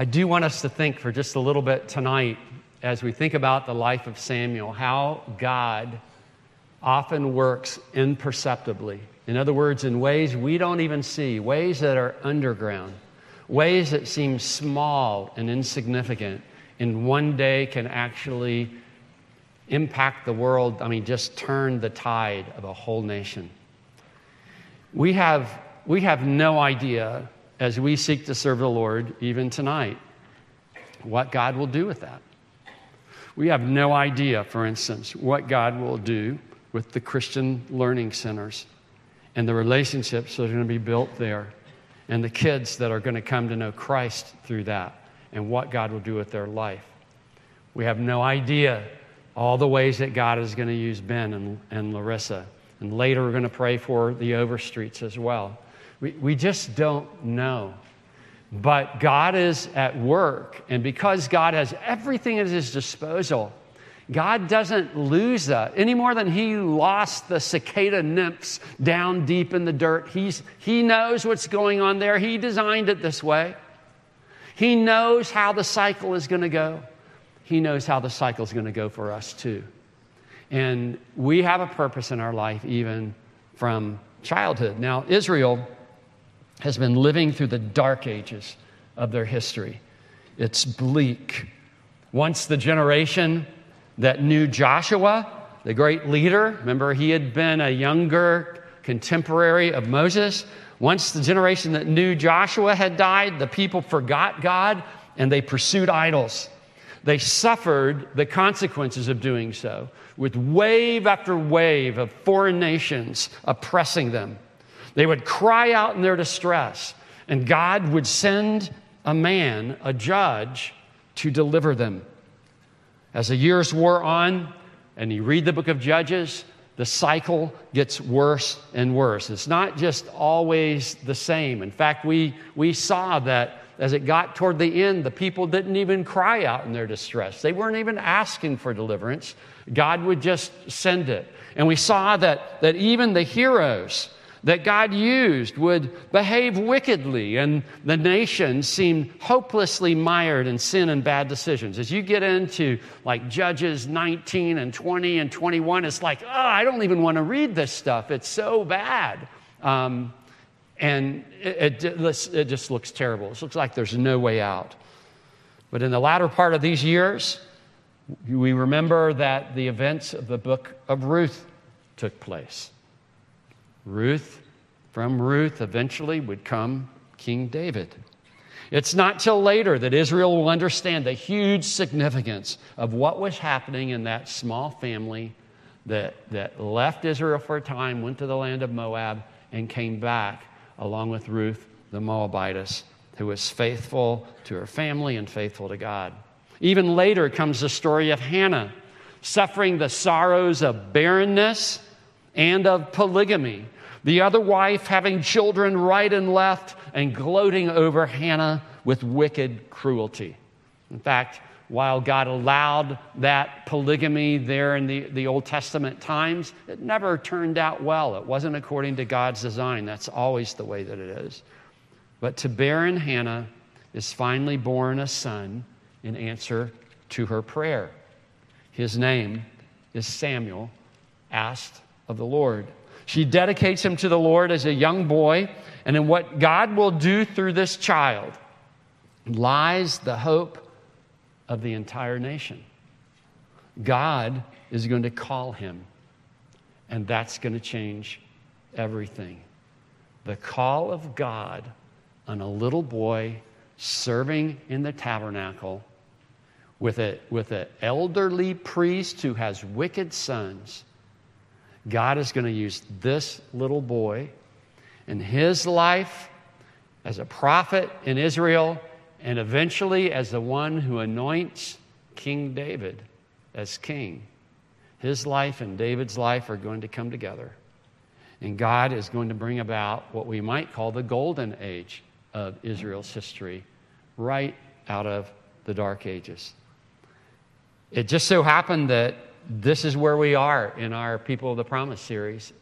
I do want us to think for just a little bit tonight as we think about the life of Samuel, how God often works imperceptibly. In other words, in ways we don't even see, ways that are underground, ways that seem small and insignificant, and one day can actually impact the world. I mean, just turn the tide of a whole nation. We have, we have no idea as we seek to serve the Lord, even tonight, what God will do with that. We have no idea, for instance, what God will do with the Christian learning centers and the relationships that are going to be built there and the kids that are going to come to know Christ through that and what God will do with their life. We have no idea all the ways that God is going to use Ben and, and Larissa. And later we're going to pray for the Overstreets as well. We, we just don't know. But God is at work, and because God has everything at his disposal, God doesn't lose that any more than he lost the cicada nymphs down deep in the dirt. He's, he knows what's going on there. He designed it this way. He knows how the cycle is going to go. He knows how the cycle is going to go for us too. And we have a purpose in our life, even from childhood. Now, Israel has been living through the dark ages of their history. It's bleak. Once the generation that knew Joshua, the great leader, remember he had been a younger contemporary of Moses. Once the generation that knew Joshua had died, the people forgot God and they pursued idols. They suffered the consequences of doing so, with wave after wave of foreign nations oppressing them. They would cry out in their distress, and God would send a man, a judge, to deliver them. As the years wore on, and you read the book of Judges, the cycle gets worse and worse. It's not just always the same. In fact, we, we saw that as it got toward the end, the people didn't even cry out in their distress. They weren't even asking for deliverance. God would just send it. And we saw that, that even the heroes, that God used would behave wickedly, and the nation seemed hopelessly mired in sin and bad decisions. As you get into like Judges 19 and 20 and 21, it's like, oh, I don't even want to read this stuff. It's so bad. Um, and it, it, it just looks terrible. It looks like there's no way out. But in the latter part of these years, we remember that the events of the book of Ruth took place. Ruth, from Ruth, eventually would come King David. It's not till later that Israel will understand the huge significance of what was happening in that small family that, that left Israel for a time, went to the land of Moab, and came back along with Ruth the Moabitess, who was faithful to her family and faithful to God. Even later comes the story of Hannah, suffering the sorrows of barrenness and of polygamy. The other wife having children right and left and gloating over Hannah with wicked cruelty. In fact, while God allowed that polygamy there in the, the Old Testament times, it never turned out well. It wasn't according to God's design. That's always the way that it is. But to barren Hannah is finally born a son in answer to her prayer. His name is Samuel, asked of the Lord. She dedicates him to the Lord as a young boy, and in what God will do through this child lies the hope of the entire nation. God is going to call him, and that's going to change everything. The call of God on a little boy serving in the tabernacle with an with a elderly priest who has wicked sons God is going to use this little boy and his life as a prophet in Israel and eventually as the one who anoints King David as king. His life and David's life are going to come together. And God is going to bring about what we might call the golden age of Israel's history, right out of the dark ages. It just so happened that this is where we are in our People of the Promise series.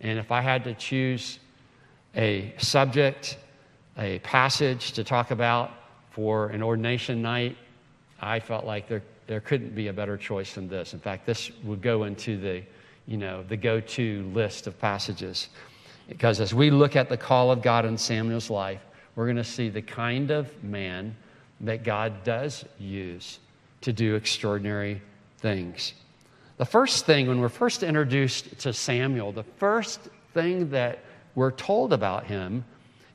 And if I had to choose a subject, a passage to talk about for an ordination night, I felt like there, there couldn't be a better choice than this. In fact, this would go into the, you know, the go-to list of passages. Because as we look at the call of God in Samuel's life, we're going to see the kind of man that God does use to do extraordinary things. The first thing, when we're first introduced to Samuel, the first thing that we're told about him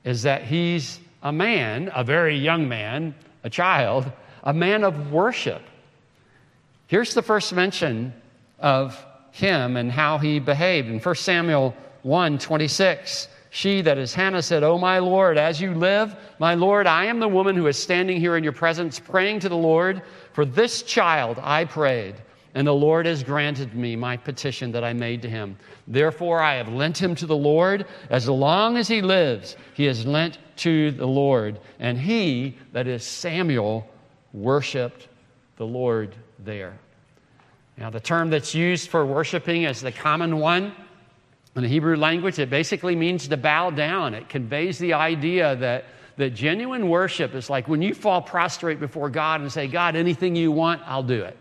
is that he's a man, a very young man, a child, a man of worship. Here's the first mention of him and how he behaved. In 1 Samuel 1 26, she, that is Hannah, said, O my Lord, as you live, my Lord, I am the woman who is standing here in your presence praying to the Lord. For this child I prayed, and the Lord has granted me my petition that I made to him. Therefore I have lent him to the Lord. As long as he lives, he has lent to the Lord. And he, that is Samuel, worshiped the Lord there. Now, the term that's used for worshiping is the common one. In the Hebrew language, it basically means to bow down. It conveys the idea that, that genuine worship is like when you fall prostrate before God and say, God, anything you want, I'll do it.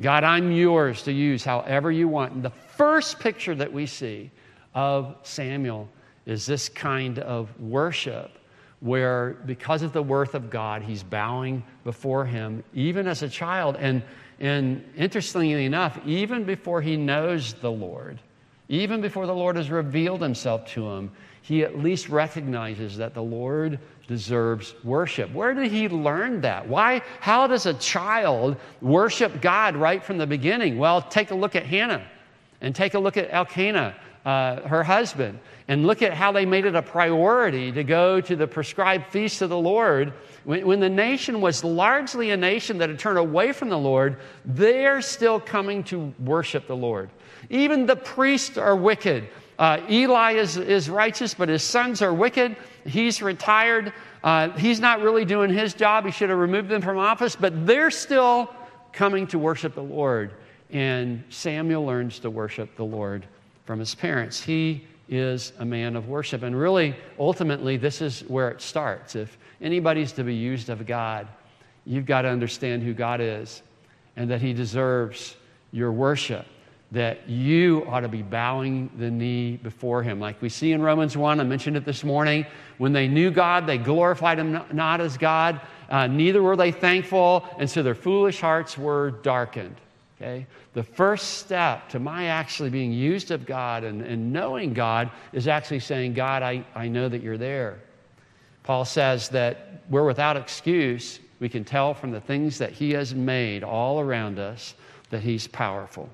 God, I'm yours to use however you want. And the first picture that we see of Samuel is this kind of worship where, because of the worth of God, he's bowing before him, even as a child. And, and interestingly enough, even before he knows the Lord, even before the Lord has revealed himself to him, he at least recognizes that the Lord deserves worship. Where did he learn that? Why? How does a child worship God right from the beginning? Well, take a look at Hannah and take a look at Elkanah, uh, her husband, and look at how they made it a priority to go to the prescribed feast of the Lord. When, when the nation was largely a nation that had turned away from the Lord, they're still coming to worship the Lord. Even the priests are wicked. Uh, Eli is, is righteous, but his sons are wicked. He's retired. Uh, he's not really doing his job. He should have removed them from office, but they're still coming to worship the Lord. And Samuel learns to worship the Lord from his parents. He is a man of worship. And really, ultimately, this is where it starts. If anybody's to be used of God, you've got to understand who God is and that he deserves your worship that you ought to be bowing the knee before him. Like we see in Romans 1, I mentioned it this morning. When they knew God, they glorified him not as God, uh, neither were they thankful, and so their foolish hearts were darkened. Okay? The first step to my actually being used of God and, and knowing God is actually saying, God, I, I know that you're there. Paul says that we're without excuse. We can tell from the things that he has made all around us that he's powerful.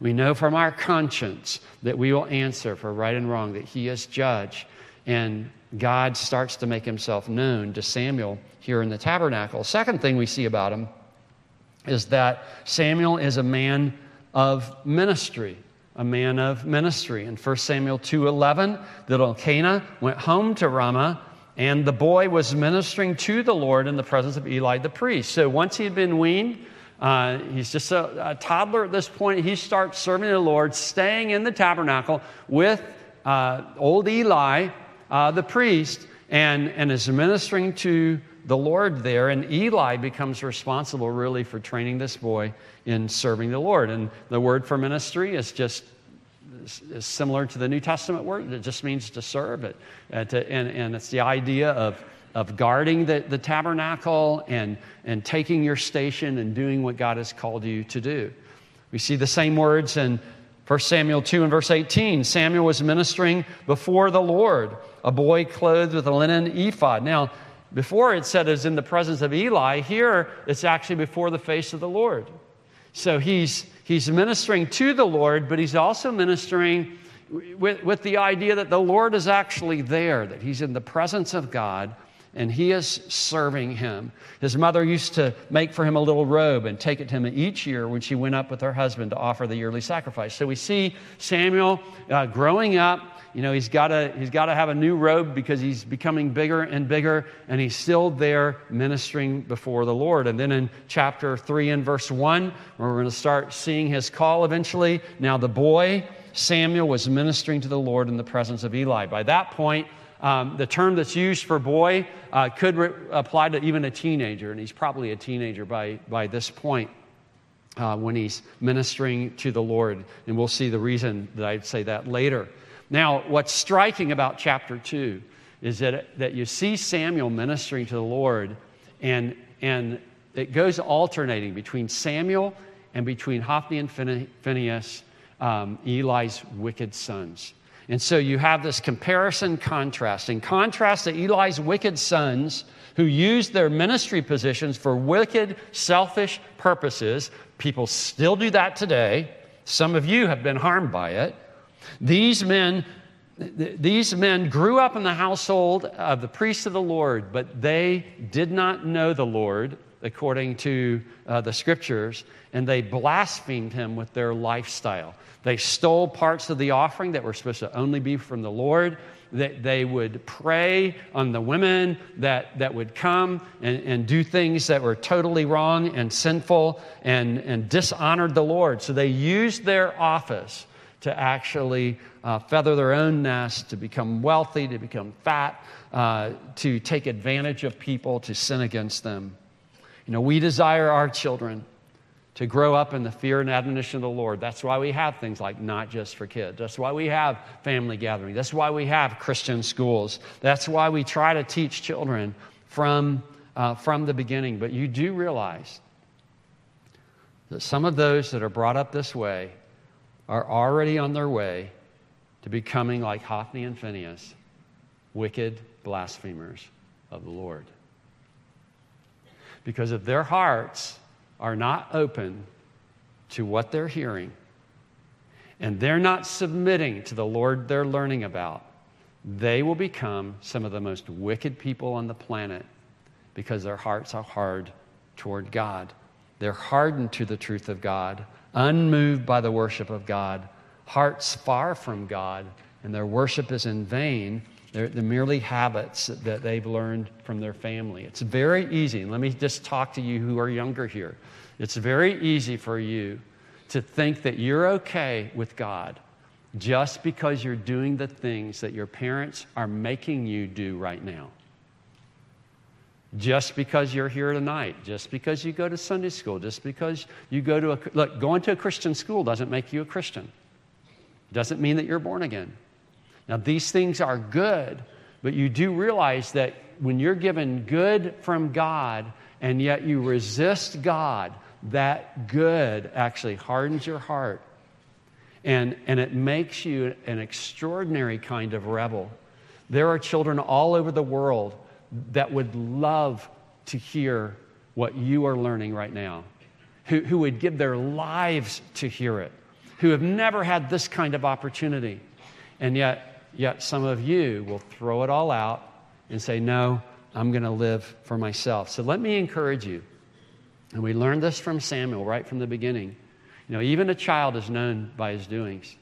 We know from our conscience that we will answer for right and wrong, that He is judge. And God starts to make Himself known to Samuel here in the tabernacle. Second thing we see about him is that Samuel is a man of ministry a man of ministry. In 1 Samuel 2:11, that Elkanah went home to Ramah, and the boy was ministering to the Lord in the presence of Eli the priest. So once he had been weaned, uh, he's just a, a, toddler at this point. He starts serving the Lord, staying in the tabernacle with uh, old Eli, uh, the priest, and, and is ministering to the Lord there. And Eli becomes responsible, really, for training this boy in serving the Lord. And the word for ministry is just is similar to the New Testament word. It just means to serve it. Uh, to, and, and it's the idea of of guarding the, the tabernacle and, and taking your station and doing what God has called you to do. We see the same words in 1 Samuel 2 and verse 18. Samuel was ministering before the Lord, a boy clothed with a linen ephod. Now, before it said it's in the presence of Eli, here it's actually before the face of the Lord. So he's, he's ministering to the Lord, but he's also ministering with, with the idea that the Lord is actually there, that he's in the presence of God and he is serving him. His mother used to make for him a little robe and take it to him each year when she went up with her husband to offer the yearly sacrifice. So we see Samuel uh, growing up. You know, he's got to he's to have a new robe because he's becoming bigger and bigger, and he's still there ministering before the Lord. And then in chapter three and verse one, we're going to start seeing his call eventually. Now the boy Samuel was ministering to the Lord in the presence of Eli. By that point, Um, the term that's used for boy uh, could re- apply to even a teenager, and he's probably a teenager by, by this point uh, when he's ministering to the Lord. And we'll see the reason that I'd say that later. Now, what's striking about chapter 2 is that, that you see Samuel ministering to the Lord, and, and it goes alternating between Samuel and between Hophni and Phinehas, um, Eli's wicked sons. And so you have this comparison contrast. In contrast to Eli's wicked sons, who used their ministry positions for wicked, selfish purposes, people still do that today. Some of you have been harmed by it. These men these men grew up in the household of the priests of the Lord, but they did not know the Lord according to uh, the scriptures, and they blasphemed him with their lifestyle. They stole parts of the offering that were supposed to only be from the Lord. They, they would prey on the women that, that would come and, and do things that were totally wrong and sinful and, and dishonored the Lord. So they used their office to actually uh, feather their own nest, to become wealthy, to become fat, uh, to take advantage of people, to sin against them. You know, we desire our children to grow up in the fear and admonition of the Lord. That's why we have things like Not Just for Kids. That's why we have family gatherings. That's why we have Christian schools. That's why we try to teach children from, uh, from the beginning. But you do realize that some of those that are brought up this way are already on their way to becoming like Hophni and Phinehas, wicked blasphemers of the Lord. Because if their hearts are not open to what they're hearing, and they're not submitting to the Lord they're learning about, they will become some of the most wicked people on the planet because their hearts are hard toward God. They're hardened to the truth of God, unmoved by the worship of God, hearts far from God, and their worship is in vain they're, they're, merely habits that they've learned from their family. It's very easy. Let me just talk to you who are younger here. It's very easy for you to think that you're okay with God just because you're doing the things that your parents are making you do right now. Just because you're here tonight, just because you go to Sunday school, just because you go to a look, going to a Christian school doesn't make you a Christian. Doesn't mean that you're born again. Now, these things are good, but you do realize that when you're given good from God and yet you resist God, that good actually hardens your heart and, and it makes you an extraordinary kind of rebel. There are children all over the world that would love to hear what you are learning right now, who, who would give their lives to hear it, who have never had this kind of opportunity. And yet, Yet some of you will throw it all out and say, No, I'm going to live for myself. So let me encourage you. And we learned this from Samuel right from the beginning. You know, even a child is known by his doings.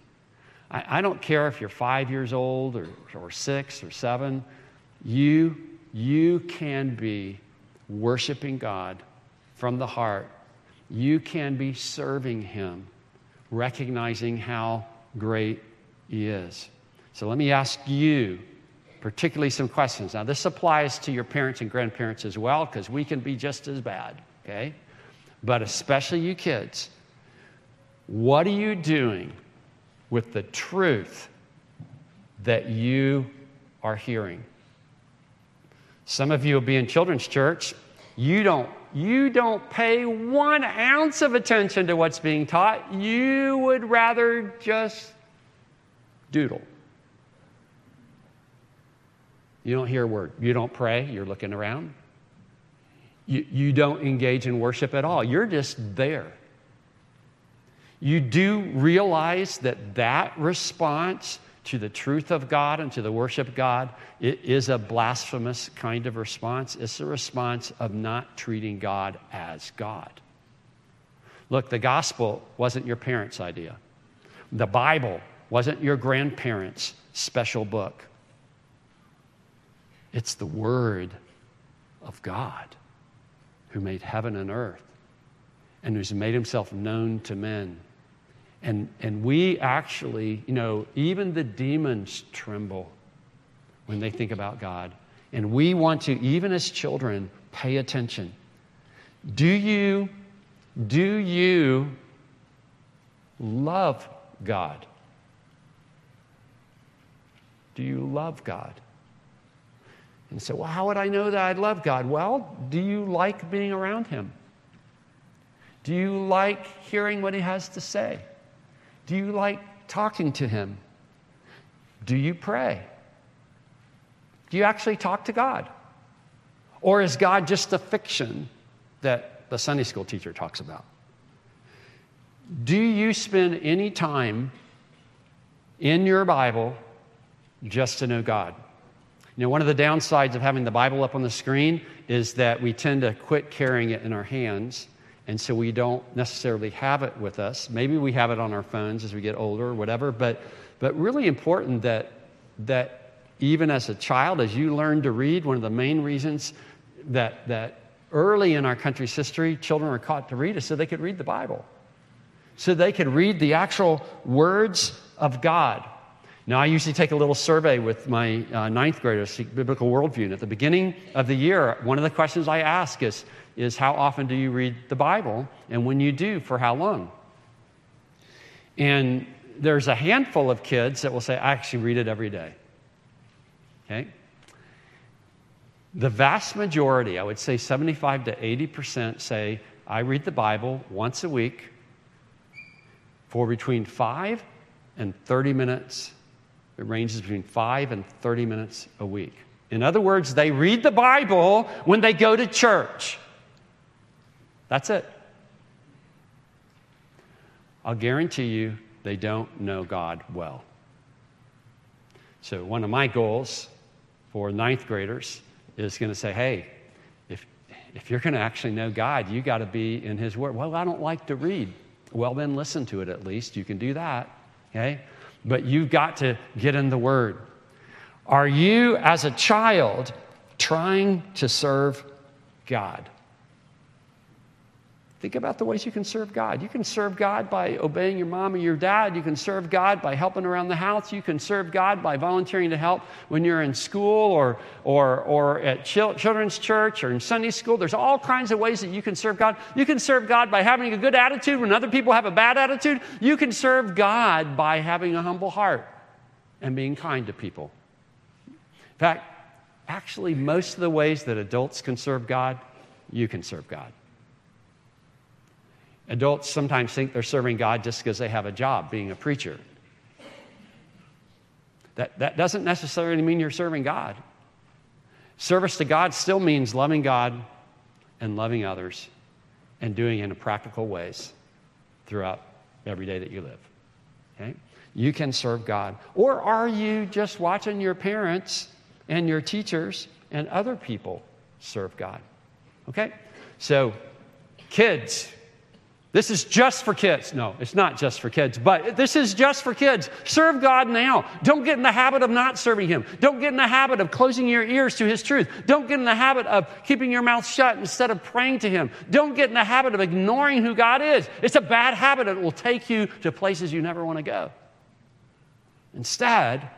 I, I don't care if you're five years old or, or six or seven, you, you can be worshiping God from the heart. You can be serving Him, recognizing how great He is. So let me ask you, particularly, some questions. Now, this applies to your parents and grandparents as well, because we can be just as bad, okay? But especially you kids. What are you doing with the truth that you are hearing? Some of you will be in children's church. You don't, you don't pay one ounce of attention to what's being taught. You would rather just doodle. You don't hear a word. You don't pray. You're looking around. You, you don't engage in worship at all. You're just there. You do realize that that response to the truth of God and to the worship of God it is a blasphemous kind of response. It's a response of not treating God as God. Look, the gospel wasn't your parents' idea. The Bible wasn't your grandparents' special book. It's the Word of God who made heaven and earth and who's made himself known to men. And, and we actually, you know, even the demons tremble when they think about God. And we want to, even as children, pay attention. Do you, do you love God? Do you love God? And say, well, how would I know that I love God? Well, do you like being around Him? Do you like hearing what He has to say? Do you like talking to Him? Do you pray? Do you actually talk to God? Or is God just a fiction that the Sunday school teacher talks about? Do you spend any time in your Bible just to know God? You know, one of the downsides of having the Bible up on the screen is that we tend to quit carrying it in our hands, and so we don't necessarily have it with us. Maybe we have it on our phones as we get older or whatever, but, but really important that, that even as a child, as you learn to read, one of the main reasons that, that early in our country's history, children were taught to read is so they could read the Bible, so they could read the actual words of God. Now, I usually take a little survey with my uh, ninth graders, biblical worldview. And at the beginning of the year, one of the questions I ask is, is how often do you read the Bible? And when you do, for how long? And there's a handful of kids that will say, I actually read it every day. Okay? The vast majority, I would say 75 to 80%, say, I read the Bible once a week for between 5 and 30 minutes. It ranges between 5 and 30 minutes a week. In other words, they read the Bible when they go to church. That's it. I'll guarantee you they don't know God well. So, one of my goals for ninth graders is going to say, hey, if, if you're going to actually know God, you got to be in His Word. Well, I don't like to read. Well, then listen to it at least. You can do that, okay? But you've got to get in the Word. Are you, as a child, trying to serve God? Think about the ways you can serve God. You can serve God by obeying your mom or your dad. You can serve God by helping around the house. You can serve God by volunteering to help when you're in school or, or, or at children's church or in Sunday school. There's all kinds of ways that you can serve God. You can serve God by having a good attitude when other people have a bad attitude. You can serve God by having a humble heart and being kind to people. In fact, actually, most of the ways that adults can serve God, you can serve God. Adults sometimes think they're serving God just because they have a job being a preacher. That, that doesn't necessarily mean you're serving God. Service to God still means loving God and loving others and doing it in practical ways throughout every day that you live. Okay? You can serve God. Or are you just watching your parents and your teachers and other people serve God? Okay? So, kids, this is just for kids. No, it's not just for kids, but this is just for kids. Serve God now. Don't get in the habit of not serving Him. Don't get in the habit of closing your ears to His truth. Don't get in the habit of keeping your mouth shut instead of praying to Him. Don't get in the habit of ignoring who God is. It's a bad habit. It will take you to places you never want to go. Instead,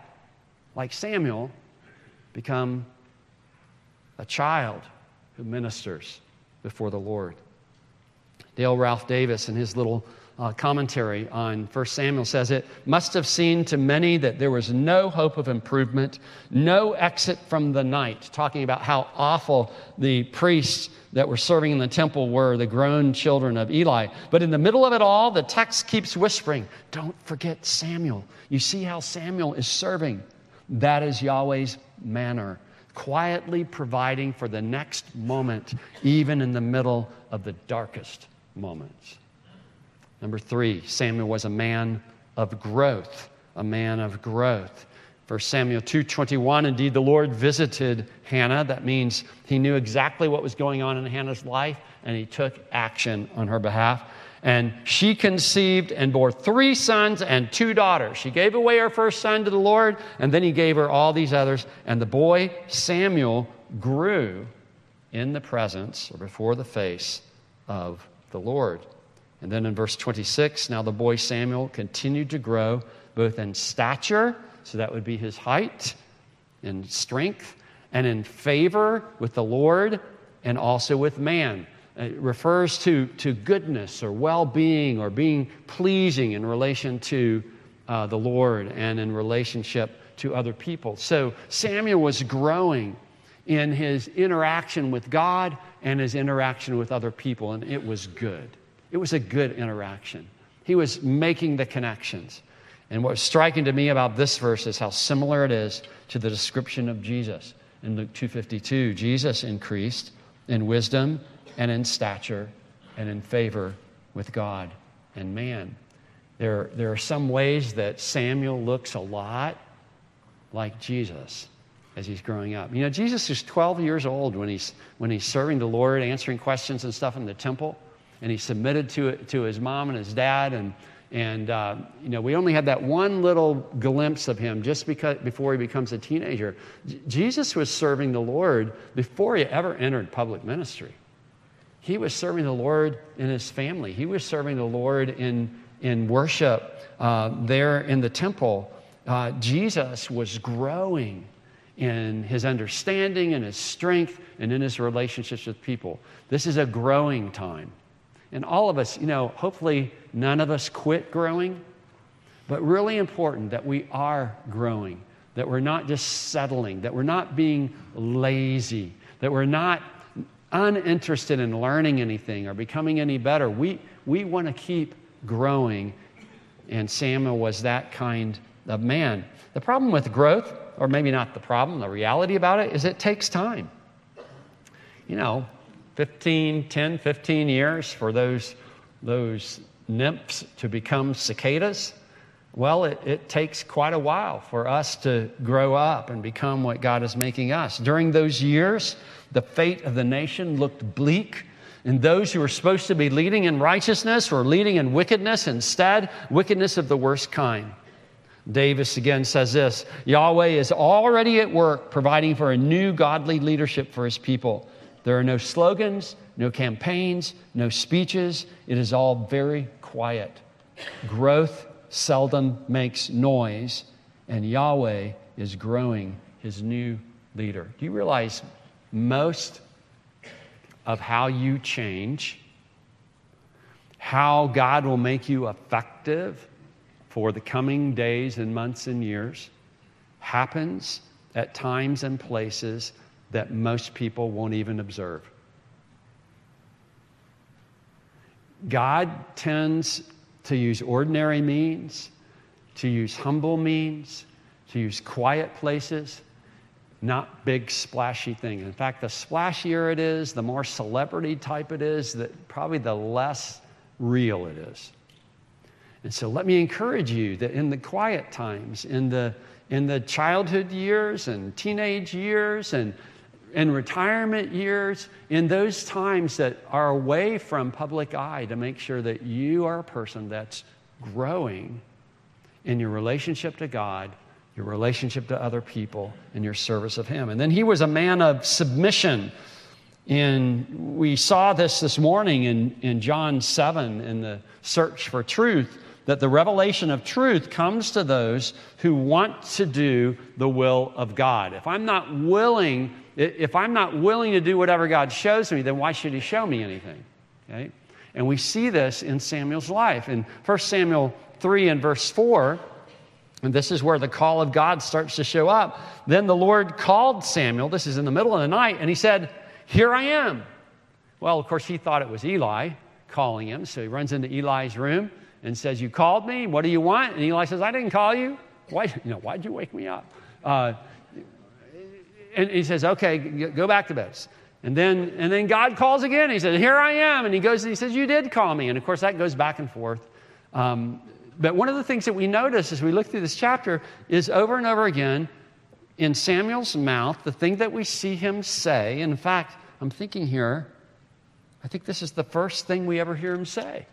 like Samuel, become a child who ministers before the Lord. Dale Ralph Davis, in his little uh, commentary on 1 Samuel, says it must have seemed to many that there was no hope of improvement, no exit from the night, talking about how awful the priests that were serving in the temple were, the grown children of Eli. But in the middle of it all, the text keeps whispering, Don't forget Samuel. You see how Samuel is serving. That is Yahweh's manner quietly providing for the next moment, even in the middle of the darkest moments. Number three, Samuel was a man of growth, a man of growth. 1 Samuel 2:21 indeed the Lord visited Hannah that means he knew exactly what was going on in Hannah's life and he took action on her behalf and she conceived and bore three sons and two daughters she gave away her first son to the Lord and then he gave her all these others and the boy Samuel grew in the presence or before the face of the Lord. And then in verse 26, now the boy Samuel continued to grow both in stature, so that would be his height, in strength and in favor with the Lord and also with man. It refers to, to goodness or well being or being pleasing in relation to uh, the Lord and in relationship to other people. So Samuel was growing in his interaction with God and his interaction with other people, and it was good. It was a good interaction. He was making the connections. And what's striking to me about this verse is how similar it is to the description of Jesus in Luke 2:52. Jesus increased in wisdom and in stature and in favor with God and man. There, there are some ways that Samuel looks a lot like Jesus as he's growing up. You know, Jesus is 12 years old when he's, when he's serving the Lord, answering questions and stuff in the temple, and he submitted to, to his mom and his dad. And, and uh, you know, we only had that one little glimpse of him just because, before he becomes a teenager. J- Jesus was serving the Lord before he ever entered public ministry. He was serving the Lord in his family, he was serving the Lord in, in worship uh, there in the temple. Uh, Jesus was growing in his understanding and his strength and in his relationships with people. This is a growing time. And all of us, you know, hopefully none of us quit growing, but really important that we are growing, that we're not just settling, that we're not being lazy, that we're not uninterested in learning anything or becoming any better. We, we want to keep growing, and Samuel was that kind of man. The problem with growth or maybe not the problem, the reality about it is it takes time. You know, 15, 10, 15 years for those, those nymphs to become cicadas. Well, it, it takes quite a while for us to grow up and become what God is making us. During those years, the fate of the nation looked bleak. And those who were supposed to be leading in righteousness were leading in wickedness instead, wickedness of the worst kind. Davis again says this Yahweh is already at work providing for a new godly leadership for his people. There are no slogans, no campaigns, no speeches. It is all very quiet. Growth seldom makes noise, and Yahweh is growing his new leader. Do you realize most of how you change, how God will make you effective, for the coming days and months and years happens at times and places that most people won't even observe. God tends to use ordinary means, to use humble means, to use quiet places, not big splashy things. In fact, the splashier it is, the more celebrity type it is, that probably the less real it is. And so let me encourage you that in the quiet times, in the, in the childhood years and teenage years and, and retirement years, in those times that are away from public eye, to make sure that you are a person that's growing in your relationship to God, your relationship to other people, and your service of Him. And then he was a man of submission. And we saw this this morning in, in John 7 in the search for truth that the revelation of truth comes to those who want to do the will of God. If I'm not willing, if I'm not willing to do whatever God shows me, then why should he show me anything? Okay? And we see this in Samuel's life. In 1 Samuel 3 and verse 4, and this is where the call of God starts to show up. Then the Lord called Samuel, this is in the middle of the night, and he said, Here I am. Well, of course, he thought it was Eli calling him, so he runs into Eli's room and says, You called me? What do you want? And Eli says, I didn't call you. Why, you know, why'd you wake me up? Uh, and he says, Okay, go back to bed. And then, and then God calls again. He says, Here I am. And he goes and he says, You did call me. And of course, that goes back and forth. Um, but one of the things that we notice as we look through this chapter is over and over again in Samuel's mouth, the thing that we see him say. In fact, I'm thinking here, I think this is the first thing we ever hear him say.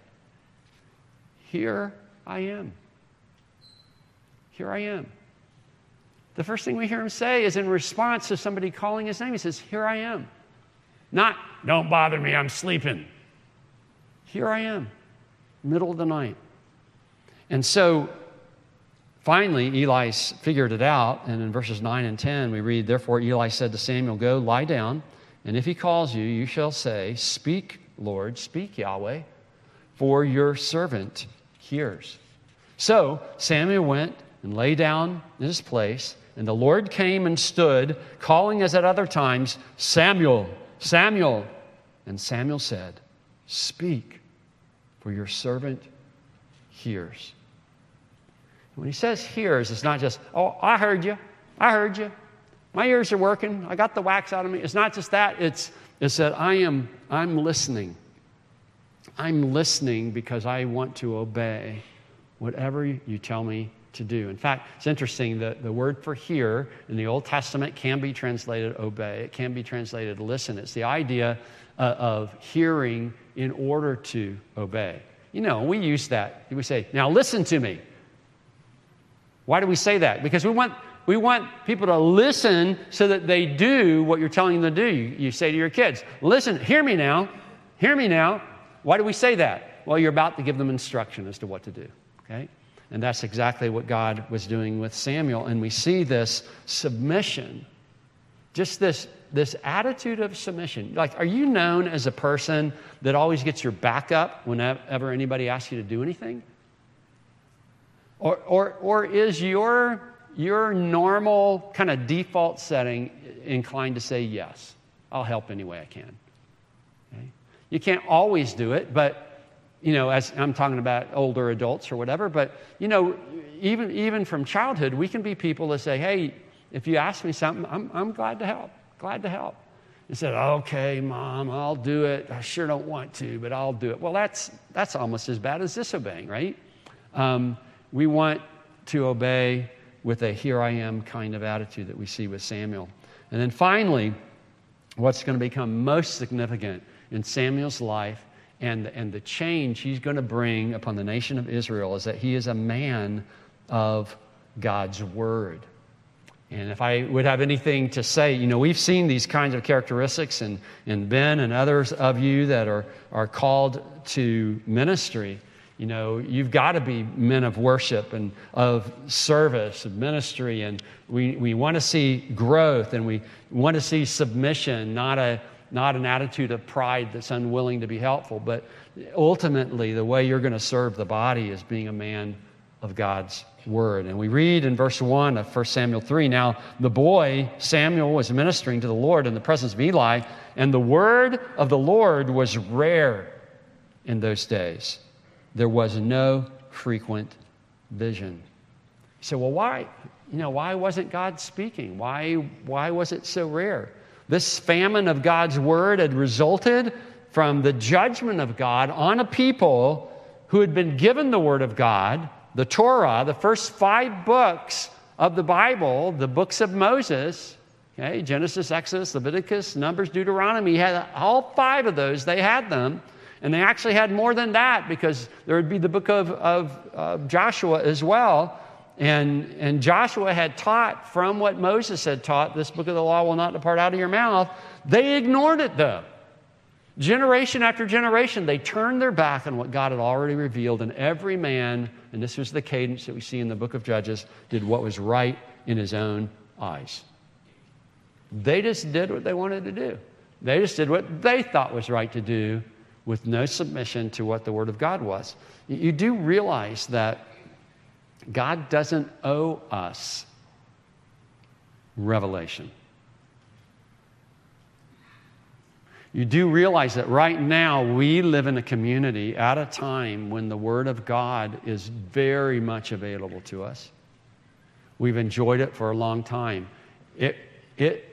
Here I am. Here I am. The first thing we hear him say is in response to somebody calling his name, he says, Here I am. Not, don't bother me, I'm sleeping. Here I am, middle of the night. And so, finally, Eli figured it out, and in verses 9 and 10, we read, Therefore Eli said to Samuel, Go, lie down, and if he calls you, you shall say, Speak, Lord, speak, Yahweh, for your servant hears. So Samuel went and lay down in his place, and the Lord came and stood, calling as at other times, Samuel, Samuel. And Samuel said, Speak, for your servant hears. When he says hears, it's not just, oh, I heard you. I heard you. My ears are working. I got the wax out of me. It's not just that. It's, it's that I am, I'm listening. I'm listening because I want to obey whatever you tell me to do. In fact, it's interesting that the word for hear in the Old Testament can be translated obey, it can be translated listen. It's the idea uh, of hearing in order to obey. You know, we use that. We say, now listen to me. Why do we say that? Because we want, we want people to listen so that they do what you're telling them to do. You, you say to your kids, listen, hear me now, hear me now. Why do we say that? Well, you're about to give them instruction as to what to do. Okay? And that's exactly what God was doing with Samuel. And we see this submission, just this, this attitude of submission. Like, are you known as a person that always gets your back up whenever anybody asks you to do anything? Or, or, or is your, your normal kind of default setting inclined to say, yes, I'll help any way I can? You can't always do it, but you know, as I'm talking about older adults or whatever, but, you know, even, even from childhood, we can be people that say, hey, if you ask me something, I'm, I'm glad to help, glad to help. You said, okay, mom, I'll do it. I sure don't want to, but I'll do it. Well, that's, that's almost as bad as disobeying, right? Um, we want to obey with a here I am kind of attitude that we see with Samuel. And then finally, what's going to become most significant in Samuel's life and, and the change he's going to bring upon the nation of Israel is that he is a man of God's word. And if I would have anything to say, you know, we've seen these kinds of characteristics in, in Ben and others of you that are, are called to ministry. You know, you've got to be men of worship and of service and ministry. And we, we want to see growth and we want to see submission, not a not an attitude of pride that's unwilling to be helpful, but ultimately the way you're going to serve the body is being a man of God's word. And we read in verse 1 of 1 Samuel 3 Now the boy Samuel was ministering to the Lord in the presence of Eli, and the word of the Lord was rare in those days. There was no frequent vision. You say, well, why? You know, why wasn't God speaking? Why, why was it so rare? This famine of God's word had resulted from the judgment of God on a people who had been given the word of God, the Torah, the first five books of the Bible, the books of Moses. Okay, Genesis, Exodus, Leviticus, Numbers, Deuteronomy, had all five of those, they had them. And they actually had more than that because there would be the book of, of, of Joshua as well. And, and Joshua had taught from what Moses had taught, this book of the law will not depart out of your mouth. They ignored it though. Generation after generation, they turned their back on what God had already revealed, and every man, and this was the cadence that we see in the book of Judges, did what was right in his own eyes. They just did what they wanted to do. They just did what they thought was right to do with no submission to what the Word of God was. You do realize that God doesn't owe us revelation. You do realize that right now we live in a community at a time when the Word of God is very much available to us. We've enjoyed it for a long time. It, it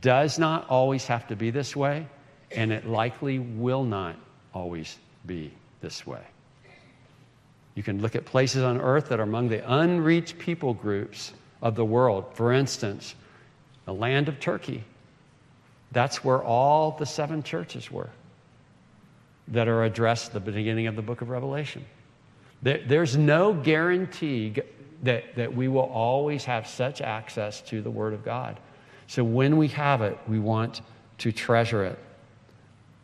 does not always have to be this way, and it likely will not always be this way. You can look at places on earth that are among the unreached people groups of the world. For instance, the land of Turkey. That's where all the seven churches were that are addressed at the beginning of the book of Revelation. there's no guarantee that, that we will always have such access to the Word of God. So when we have it, we want to treasure it.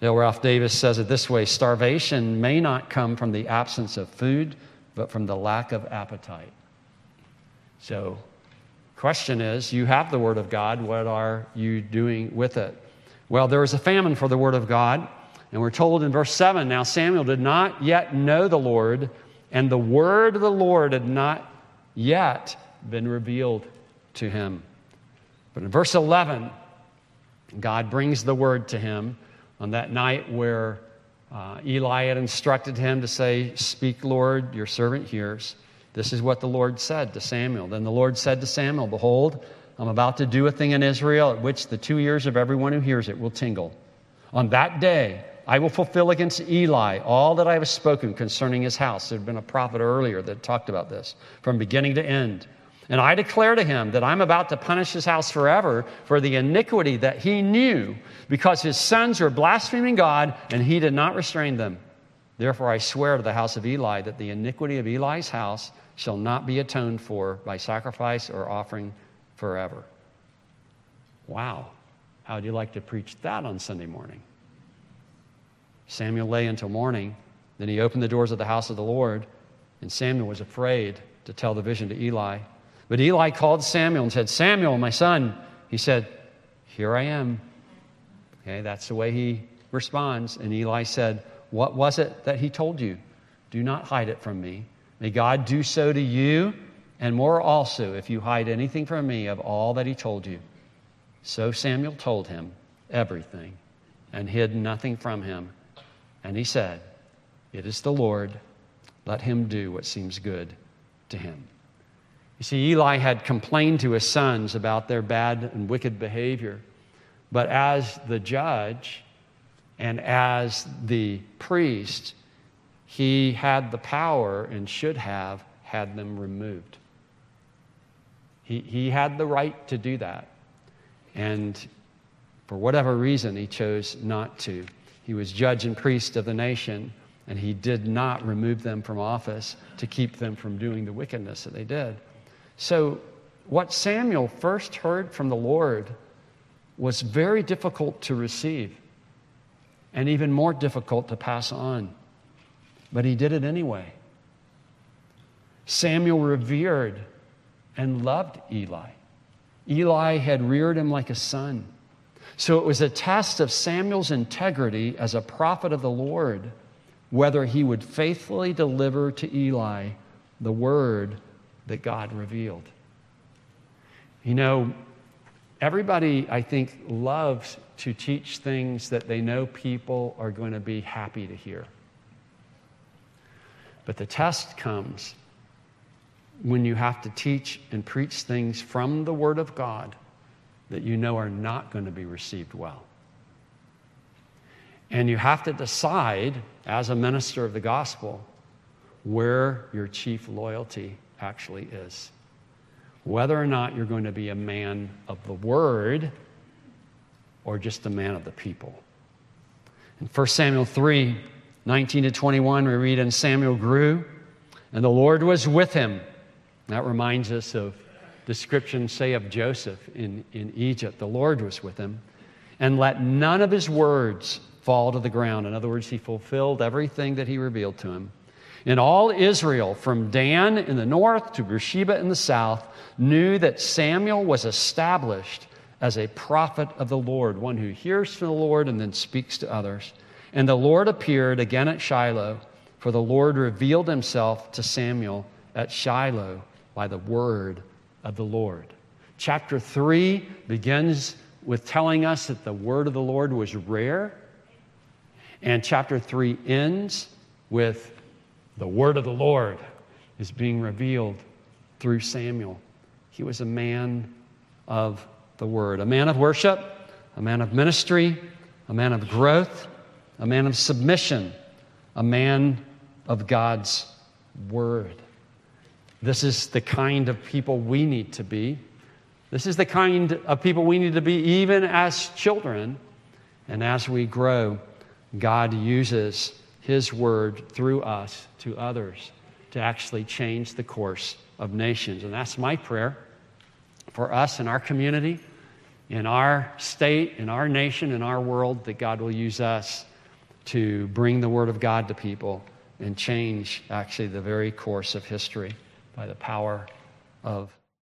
Dale Ralph Davis says it this way starvation may not come from the absence of food, but from the lack of appetite. So, question is you have the Word of God, what are you doing with it? Well, there was a famine for the Word of God, and we're told in verse 7 now Samuel did not yet know the Lord, and the Word of the Lord had not yet been revealed to him. But in verse 11, God brings the word to him on that night where uh, Eli had instructed him to say, Speak, Lord, your servant hears. This is what the Lord said to Samuel. Then the Lord said to Samuel, Behold, I'm about to do a thing in Israel at which the two ears of everyone who hears it will tingle. On that day, I will fulfill against Eli all that I have spoken concerning his house. There had been a prophet earlier that talked about this from beginning to end. And I declare to him that I'm about to punish his house forever for the iniquity that he knew, because his sons were blaspheming God and he did not restrain them. Therefore, I swear to the house of Eli that the iniquity of Eli's house shall not be atoned for by sacrifice or offering forever. Wow. How would you like to preach that on Sunday morning? Samuel lay until morning. Then he opened the doors of the house of the Lord, and Samuel was afraid to tell the vision to Eli. But Eli called Samuel and said, Samuel, my son. He said, Here I am. Okay, that's the way he responds. And Eli said, What was it that he told you? Do not hide it from me. May God do so to you, and more also, if you hide anything from me of all that he told you. So Samuel told him everything and hid nothing from him. And he said, It is the Lord. Let him do what seems good to him. You see, Eli had complained to his sons about their bad and wicked behavior. But as the judge and as the priest, he had the power and should have had them removed. He, he had the right to do that. And for whatever reason, he chose not to. He was judge and priest of the nation, and he did not remove them from office to keep them from doing the wickedness that they did. So, what Samuel first heard from the Lord was very difficult to receive and even more difficult to pass on. But he did it anyway. Samuel revered and loved Eli. Eli had reared him like a son. So it was a test of Samuel's integrity as a prophet of the Lord whether he would faithfully deliver to Eli the word that God revealed. You know, everybody, I think, loves to teach things that they know people are going to be happy to hear. But the test comes when you have to teach and preach things from the Word of God that you know are not going to be received well. And you have to decide, as a minister of the gospel, where your chief loyalty actually is. Whether or not you're going to be a man of the word or just a man of the people. In 1 Samuel 3 19 to 21, we read, And Samuel grew, and the Lord was with him. That reminds us of description, say, of Joseph in, in Egypt. The Lord was with him. And let none of his words fall to the ground. In other words, he fulfilled everything that he revealed to him. And all Israel, from Dan in the north to Beersheba in the south, knew that Samuel was established as a prophet of the Lord, one who hears from the Lord and then speaks to others. And the Lord appeared again at Shiloh, for the Lord revealed himself to Samuel at Shiloh by the word of the Lord. Chapter 3 begins with telling us that the word of the Lord was rare. And chapter 3 ends with the word of the Lord is being revealed through Samuel. He was a man of the word, a man of worship, a man of ministry, a man of growth, a man of submission, a man of God's word. This is the kind of people we need to be. This is the kind of people we need to be even as children. And as we grow, God uses his word through us to others to actually change the course of nations. And that's my prayer for us in our community, in our state, in our nation, in our world, that God will use us to bring the word of God to people and change actually the very course of history by the power of